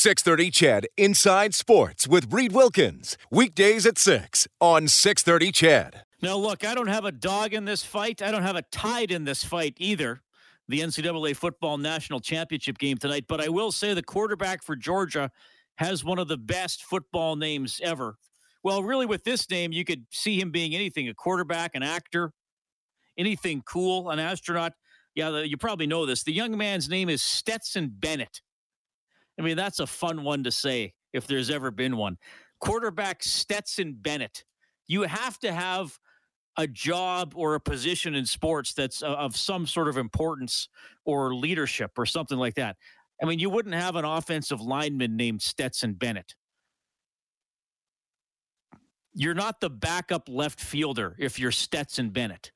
630 CHED Inside Sports with Reed Wilkins. Weekdays at 6 on 630 CHED. Now, look, I don't have a dog in this fight. I don't have a tide in this fight either. The NCAA football national championship game tonight. But I will say the quarterback for Georgia has one of the best football names ever. Well, really, with this name, you could see him being anything a quarterback, an actor, anything cool, an astronaut. Yeah, you probably know this. The young man's name is Stetson Bennett. I mean, that's a fun one to say if there's ever been one. Quarterback Stetson Bennett. You have to have a job or a position in sports that's of some sort of importance or leadership or something like that. I mean, you wouldn't have an offensive lineman named Stetson Bennett. You're not the backup left fielder if you're Stetson Bennett.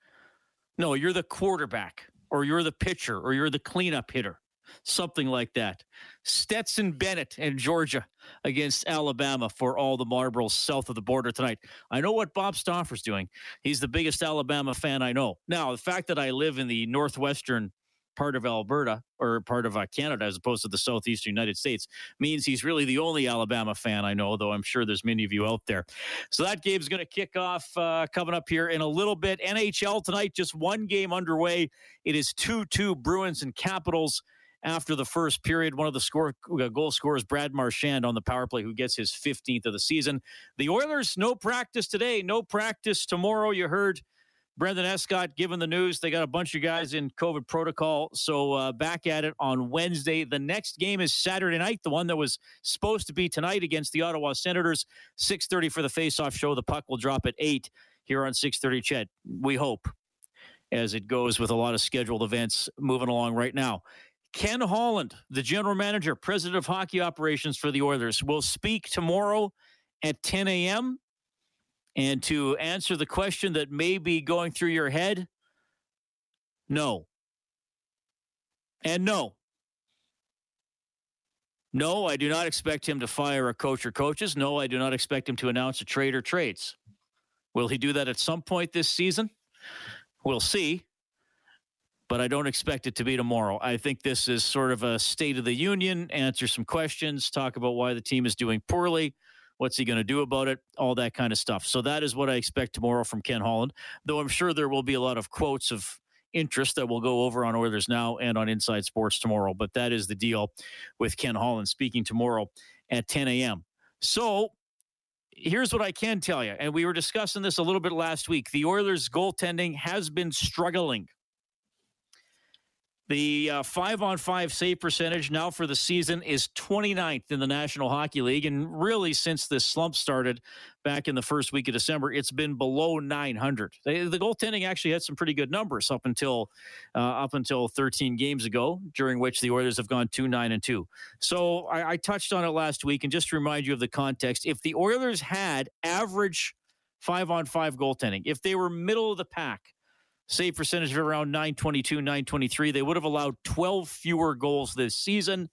No, you're the quarterback or you're the pitcher or you're the cleanup hitter something like that. Stetson Bennett and Georgia against Alabama for all the Marlboros south of the border tonight. I know what Bob Stauffer's doing. He's the biggest Alabama fan I know. Now, the fact that I live in the northwestern part of Alberta or part of uh, Canada as opposed to the southeastern United States means he's really the only Alabama fan I know, though I'm sure there's many of you out there. So that game's going to kick off uh, coming up here in a little bit. NHL tonight, just one game underway. It is 2 2 Bruins and Capitals after the first period. One of the score uh, goal scorers, Brad Marchand, on the power play, who gets his 15th of the season. The Oilers, no practice today, no practice tomorrow. You heard Brendan Escott giving the news. They got a bunch of guys in COVID protocol. So uh, back at it on Wednesday. The next game is Saturday night, the one that was supposed to be tonight against the Ottawa Senators. 6.30 for the face-off show. The puck will drop at 8 here on 6.30 CHED. We hope as it goes with a lot of scheduled events moving along right now. Ken Holland, the general manager, president of hockey operations for the Oilers, will speak tomorrow at 10 a.m. And to answer the question that may be going through your head, no. And no. No, I do not expect him to fire a coach or coaches. No, I do not expect him to announce a trade or trades. Will he do that at some point this season? We'll see but I don't expect it to be tomorrow. I think this is sort of a state of the union, answer some questions, talk about why the team is doing poorly. What's he going to do about it? All that kind of stuff. So that is what I expect tomorrow from Ken Holland, though I'm sure there will be a lot of quotes of interest that will go over on Oilers Now and on Inside Sports tomorrow. But that is the deal with Ken Holland speaking tomorrow at 10 a.m. So here's what I can tell you, and we were discussing this a little bit last week. The Oilers' goaltending has been struggling the five on five save percentage now for the season is 29th in the National Hockey League. And really, since this slump started back in the first week of December, it's been below 900. They, the goaltending actually had some pretty good numbers up until uh, up until 13 games ago, during which the Oilers have gone 2 9 and 2. So I, I touched on it last week. And just to remind you of the context, if the Oilers had average five on five goaltending, if they were middle of the pack, save percentage of around 922, 923. They would have allowed 12 fewer goals this season.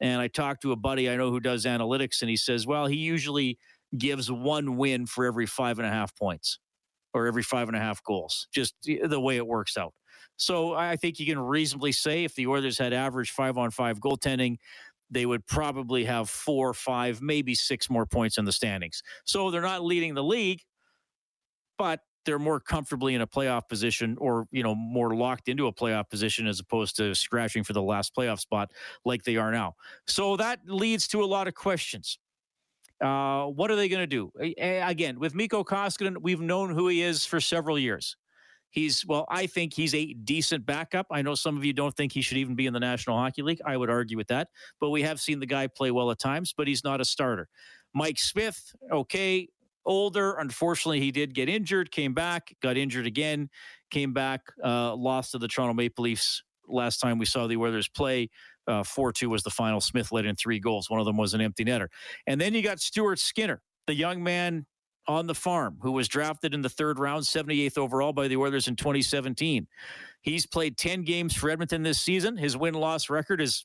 And I talked to a buddy I know who does analytics, and he says, well, he usually gives one win for every five and a half points or every five and a half goals, just the way it works out. So I think you can reasonably say if the Oilers had average five on five goaltending, they would probably have four, five, maybe six more points in the standings. So they're not leading the league, but they're more comfortably in a playoff position or you know more locked into a playoff position as opposed to scratching for the last playoff spot like they are now. So that leads to a lot of questions. Uh, what are they going to do again with Mikko Koskinen we've known who he is for several years. He's well i think he's a decent backup. I know some of you don't think he should even be in the national hockey league. I would argue with that. But we have seen the guy play well at times but he's not a starter. Mike smith okay older. Unfortunately, he did get injured, came back, got injured again, came back, uh, lost to the Toronto Maple Leafs last time we saw the Oilers play. Uh, 4 2 was the final. Smith led in three goals. One of them was an empty netter. And then you got Stuart Skinner, the young man on the farm who was drafted in the third round, 78th overall by the Oilers in 2017. He's played 10 games for Edmonton this season. His win loss record is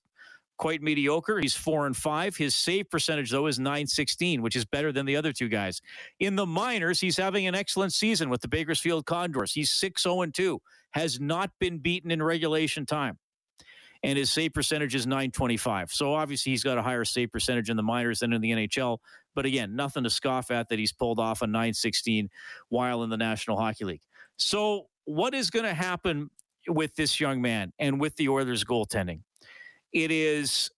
quite mediocre. He's four and five. His save percentage, though, is 916, which is better than the other two guys. In the minors, he's having an excellent season with the Bakersfield Condors. He's 6 0 2, has not been beaten in regulation time. and his save percentage is 925. So obviously he's got a higher save percentage in the minors than in the NHL. But again, nothing to scoff at that he's pulled off a 916 while in the National Hockey League. So what is going to happen with this young man and with the Oilers goaltending? It is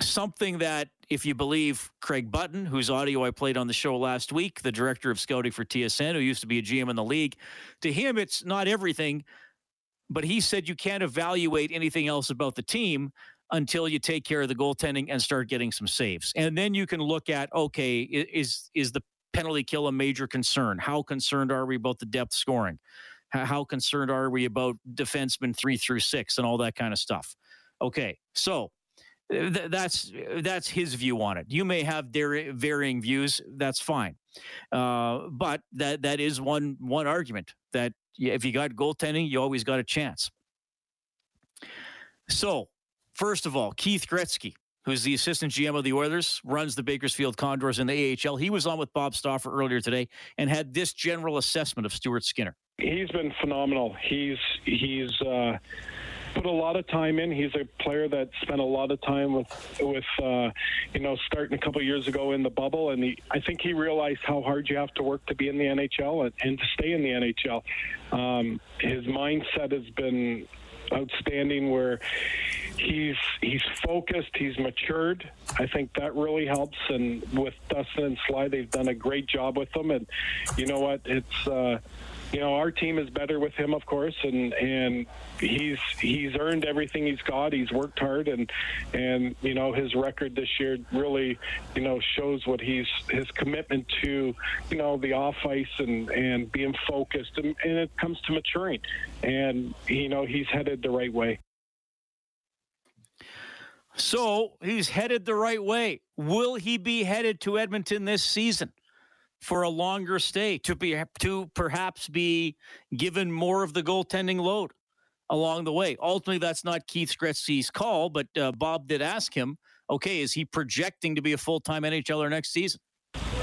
something that, if you believe Craig Button, whose audio I played on the show last week, the director of scouting for TSN, who used to be a GM in the league, to him, it's not everything, but he said you can't evaluate anything else about the team until you take care of the goaltending and start getting some saves. And then you can look at, okay, is is the penalty kill a major concern? How concerned are we about the depth scoring? How concerned are we about defensemen three through six and all that kind of stuff? Okay, so th- that's that's his view on it. You may have their varying views. That's fine, uh, but that that is one one argument that if you got goaltending, you always got a chance. So, first of all, Keith Gretzky, who's the assistant GM of the Oilers, runs the Bakersfield Condors in the AHL. He was on with Bob Stauffer earlier today and had this general assessment of Stuart Skinner. He's been phenomenal. He's he's uh, put a lot of time in. He's a player that spent a lot of time with with uh, you know starting a couple years ago in the bubble, and he, I think he realized how hard you have to work to be in the NHL and, and to stay in the NHL. Um, his mindset has been outstanding where he's he's focused he's matured i think that really helps and with dustin and sly they've done a great job with them and you know what it's uh you know, our team is better with him, of course, and and he's he's earned everything he's got. He's worked hard, and and you know his record this year really, you know, shows what he's his commitment to, you know, the off ice and and being focused, and, and it comes to maturing, and you know he's headed the right way. So he's headed the right way. Will he be headed to Edmonton this season? For a longer stay to be to perhaps be given more of the goaltending load along the way. Ultimately, that's not Keith Gretzky's call, but uh, Bob did ask him, okay, is he projecting to be a full time NHLer next season?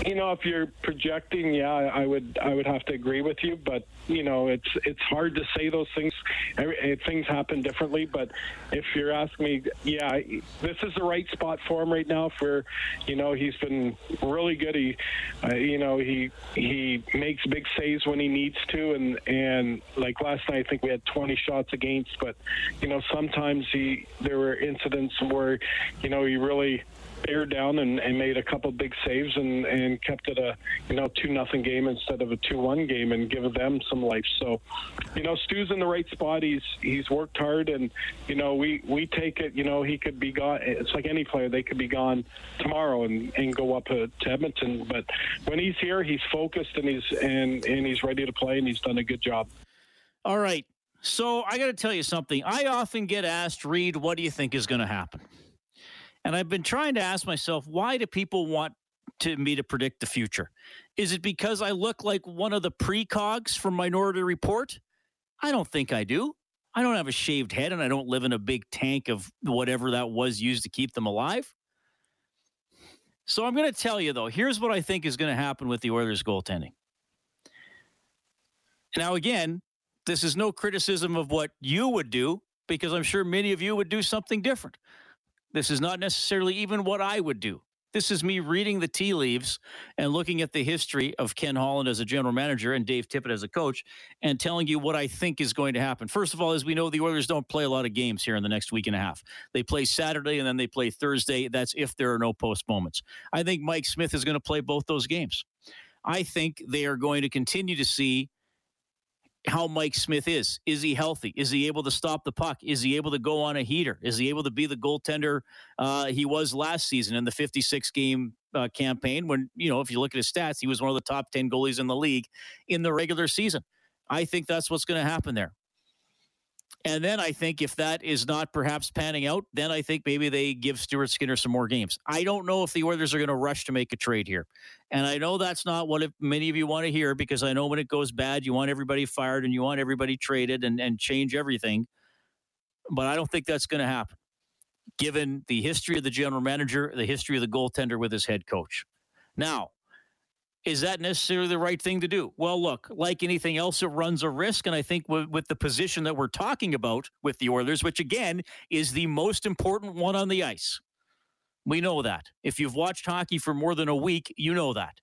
You know, if you're projecting, yeah, I would I would have to agree with you, but you know, it's it's hard to say those things. Every, things happen differently, but if you're asking me, yeah, this is the right spot for him right now. For you know, he's been really good. He, uh, you know, he he makes big saves when he needs to, and and like last night, I think we had 20 shots against, but you know, sometimes he there were incidents where you know he really bear down and, and made a couple big saves and, and kept it a you know two nothing game instead of a two one game and give them some life. So, you know, Stu's in the right spot. He's he's worked hard and you know we we take it. You know he could be gone. It's like any player; they could be gone tomorrow and, and go up to Edmonton. But when he's here, he's focused and he's and and he's ready to play and he's done a good job. All right. So I got to tell you something. I often get asked, Reed, what do you think is going to happen? And I've been trying to ask myself, why do people want to me to predict the future? Is it because I look like one of the precogs from Minority Report? I don't think I do. I don't have a shaved head and I don't live in a big tank of whatever that was used to keep them alive. So I'm going to tell you, though, here's what I think is going to happen with the Oilers goaltending. Now, again, this is no criticism of what you would do because I'm sure many of you would do something different. This is not necessarily even what I would do. This is me reading the tea leaves and looking at the history of Ken Holland as a general manager and Dave Tippett as a coach and telling you what I think is going to happen. First of all, as we know, the Oilers don't play a lot of games here in the next week and a half. They play Saturday and then they play Thursday. That's if there are no postponements. I think Mike Smith is going to play both those games. I think they are going to continue to see how Mike Smith is. Is he healthy? Is he able to stop the puck? Is he able to go on a heater? Is he able to be the goaltender uh, he was last season in the 56 game uh, campaign? When, you know, if you look at his stats, he was one of the top 10 goalies in the league in the regular season. I think that's what's going to happen there. And then I think if that is not perhaps panning out, then I think maybe they give Stuart Skinner some more games. I don't know if the Oilers are going to rush to make a trade here. And I know that's not what many of you want to hear because I know when it goes bad, you want everybody fired and you want everybody traded and, and change everything. But I don't think that's going to happen, given the history of the general manager, the history of the goaltender with his head coach. Now, Is that necessarily the right thing to do? Well, look, like anything else, it runs a risk. And I think with, the position that we're talking about with the Oilers, which again is the most important one on the ice, we know that. If you've watched hockey for more than a week, you know that.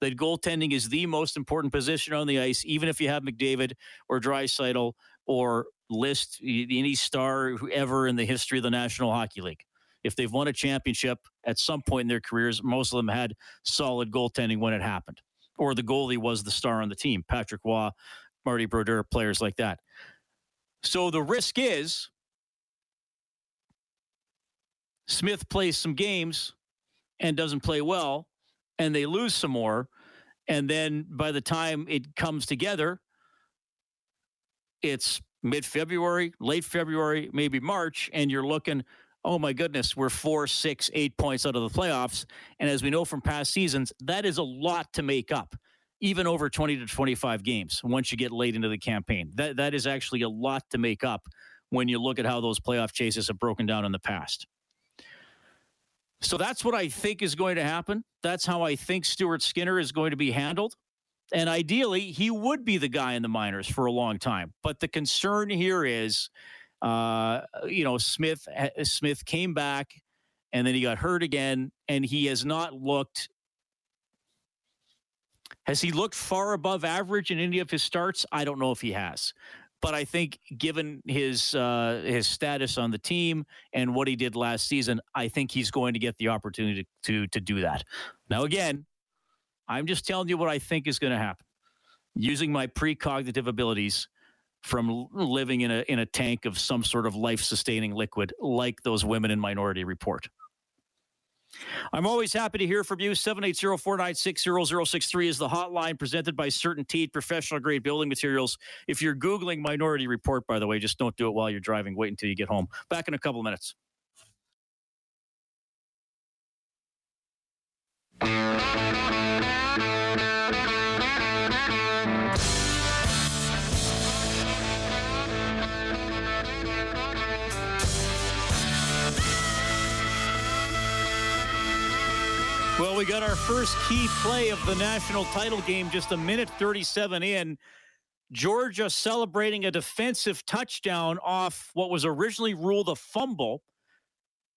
That goaltending is the most important position on the ice, even if you have McDavid or Draisaitl or list any star ever in the history of the National Hockey League. If they've won a championship at some point in their careers, most of them had solid goaltending when it happened, or the goalie was the star on the team. Patrick Roy, Marty Brodeur, players like that. So the risk is Smith plays some games and doesn't play well, and they lose some more. And then by the time it comes together, it's mid February, late February, maybe March, and you're looking, oh my goodness, we're four, six, eight points out of the playoffs. And as we know from past seasons, that is a lot to make up, even over 20 to 25 games once you get late into the campaign. That, that is actually a lot to make up when you look at how those playoff chases have broken down in the past. So that's what I think is going to happen. That's how I think Stuart Skinner is going to be handled. And ideally, he would be the guy in the minors for a long time. But the concern here is, uh, you know, Smith Smith came back, and then he got hurt again, and he has not looked. Has he looked far above average in any of his starts? I don't know if he has, but I think given his uh, his status on the team and what he did last season, I think he's going to get the opportunity to to, to do that. Now, again, I'm just telling you what I think is going to happen using my precognitive abilities from living in a in a tank of some sort of life sustaining liquid like those women in Minority Report. I'm always happy to hear from you. 780-496-0063 is the hotline presented by CertainTeed Professional Grade Building Materials. If you're Googling Minority Report, by the way, just don't do it while you're driving. Wait until you get home. Back in a couple of minutes. Got our first key play of the national title game just a minute 37 in. Georgia celebrating a defensive touchdown off what was originally ruled a fumble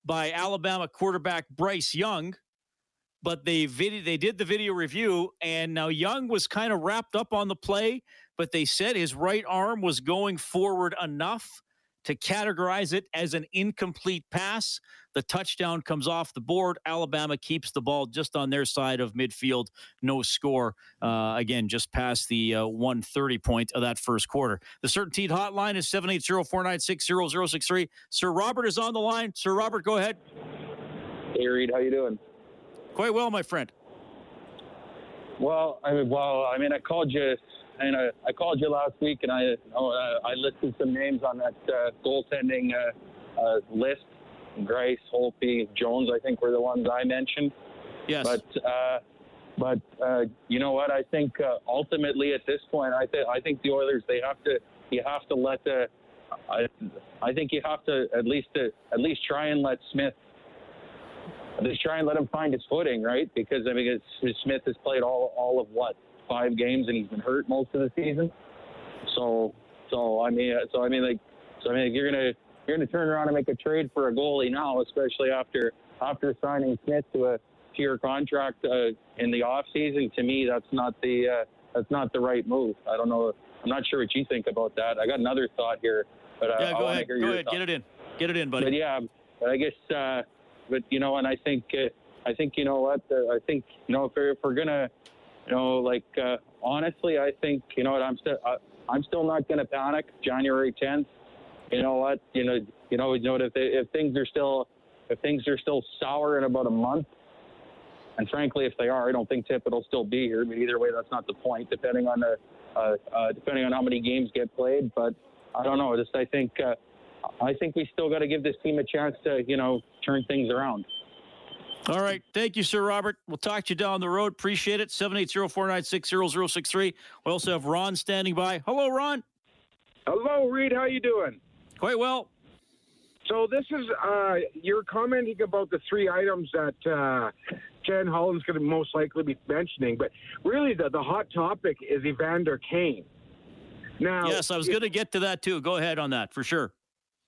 by Alabama quarterback Bryce Young. But they they did the video review, and now Young was kind of wrapped up on the play, but they said his right arm was going forward enough to categorize it as an incomplete pass. The touchdown comes off the board. Alabama keeps the ball just on their side of midfield. No score. Uh, again, just past the uh, 130 point of that first quarter. The CertainTeed hotline is 780-496-0063. Sir Robert is on the line. Sir Robert, go ahead. Hey, Reed. How you doing? Quite well, my friend. Well, I mean, well, I mean, I called you and I, I called you last week, and I uh, I listed some names on that uh, goaltending uh, uh, list. Greiss, Holtby, Jones, I think were the ones I mentioned. Yes. But uh, but uh, you know what? I think uh, ultimately at this point, I think I think the Oilers they have to you have to let the I, I think you have to at least uh, at least try and let Smith at least try and let him find his footing, right? Because I mean, it's, Smith has played all all of what five games and he's been hurt most of the season. So, so I mean, so I mean, like, so I mean, like you're gonna you're gonna turn around and make a trade for a goalie now, especially after after signing Smith to a tier contract uh, in the off season. To me, that's not the uh, that's not the right move. I don't know. I'm not sure what you think about that. I got another thought here, but uh, yeah, go ahead. Go ahead. Thoughts. Get it in. Get it in, buddy. But yeah, I guess. Uh, but you know, and I think uh, I think you know what uh, I think you know if we're, if we're gonna you know, like uh, honestly, I think you know what I'm still I'm still not going to panic. January 10th. You know what? You know, you know, you know if they, if things are still if things are still sour in about a month, and frankly, if they are, I don't think Tippett will still be here. But either way, that's not the point. Depending on the uh, uh, depending on how many games get played, but I don't know. Just I think uh, I think we still got to give this team a chance to you know turn things around. All right. Thank you, Sir Robert. We'll talk to you down the road. Appreciate it. 780-496-0063. We also have Ron standing by. Hello, Ron. Hello, Reed. How you doing? Quite well. So this is uh, you're commenting about the three items that uh, Ken Holland's going to most likely be mentioning, but really the, the hot topic is Evander Kane. Now, yes, I was going to get to that too. Go ahead on that for sure.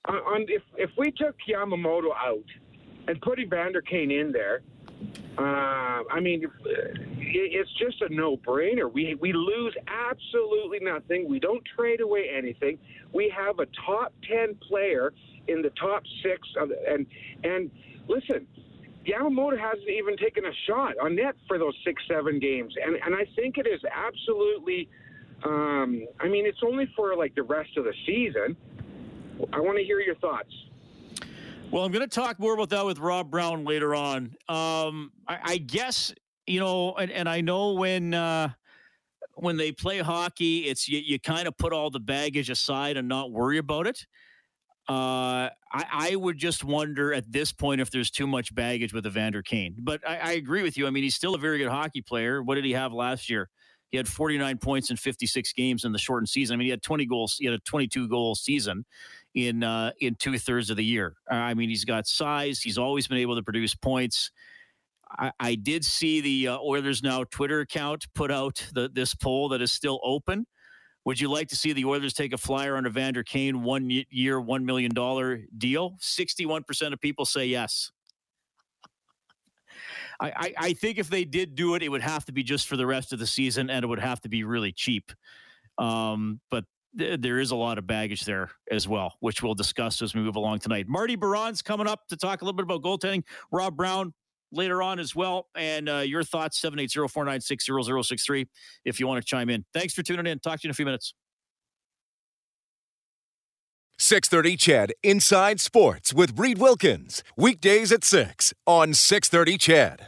On, if if we took Yamamoto out and put Evander Kane in there, uh, I mean, it's just a no-brainer. We we lose absolutely nothing. We don't trade away anything. We have a top ten player in the top six, and and listen, Yamamoto hasn't even taken a shot on net for those six seven games, and and I think it is absolutely. Um, I mean, it's only for like the rest of the season. I want to hear your thoughts. Well, I'm going to talk more about that with Rob Brown later on. Um, I, I, guess you know, and, and I know when uh, when they play hockey, it's you, you kind of put all the baggage aside and not worry about it. Uh, I, I, would just wonder at this point if there's too much baggage with Evander Kane. But I, I, agree with you. I mean, he's still a very good hockey player. What did he have last year? He had 49 points in 56 games in the shortened season. I mean, he had 20 goals. He had a 22 goal season in uh, in two thirds of the year. I mean, he's got size. He's always been able to produce points. I, I did see the uh, Oilers Now Twitter account put out the, this poll that is still open. Would you like to see the Oilers take a flyer on Evander Kane one year, $1 million deal? 61% of people say yes. I, I, think if they did do it, it would have to be just for the rest of the season and it would have to be really cheap. Um, but th- there is a lot of baggage there as well, which we'll discuss as we move along tonight. Marty Biron's coming up to talk a little bit about goaltending. Rob Brown later on as well. And uh, your thoughts, 780-496-0063, if you want to chime in. Thanks for tuning in. Talk to you in a few minutes. 630 CHED Inside Sports with Reed Wilkins. Weekdays at 6 on 630 CHED.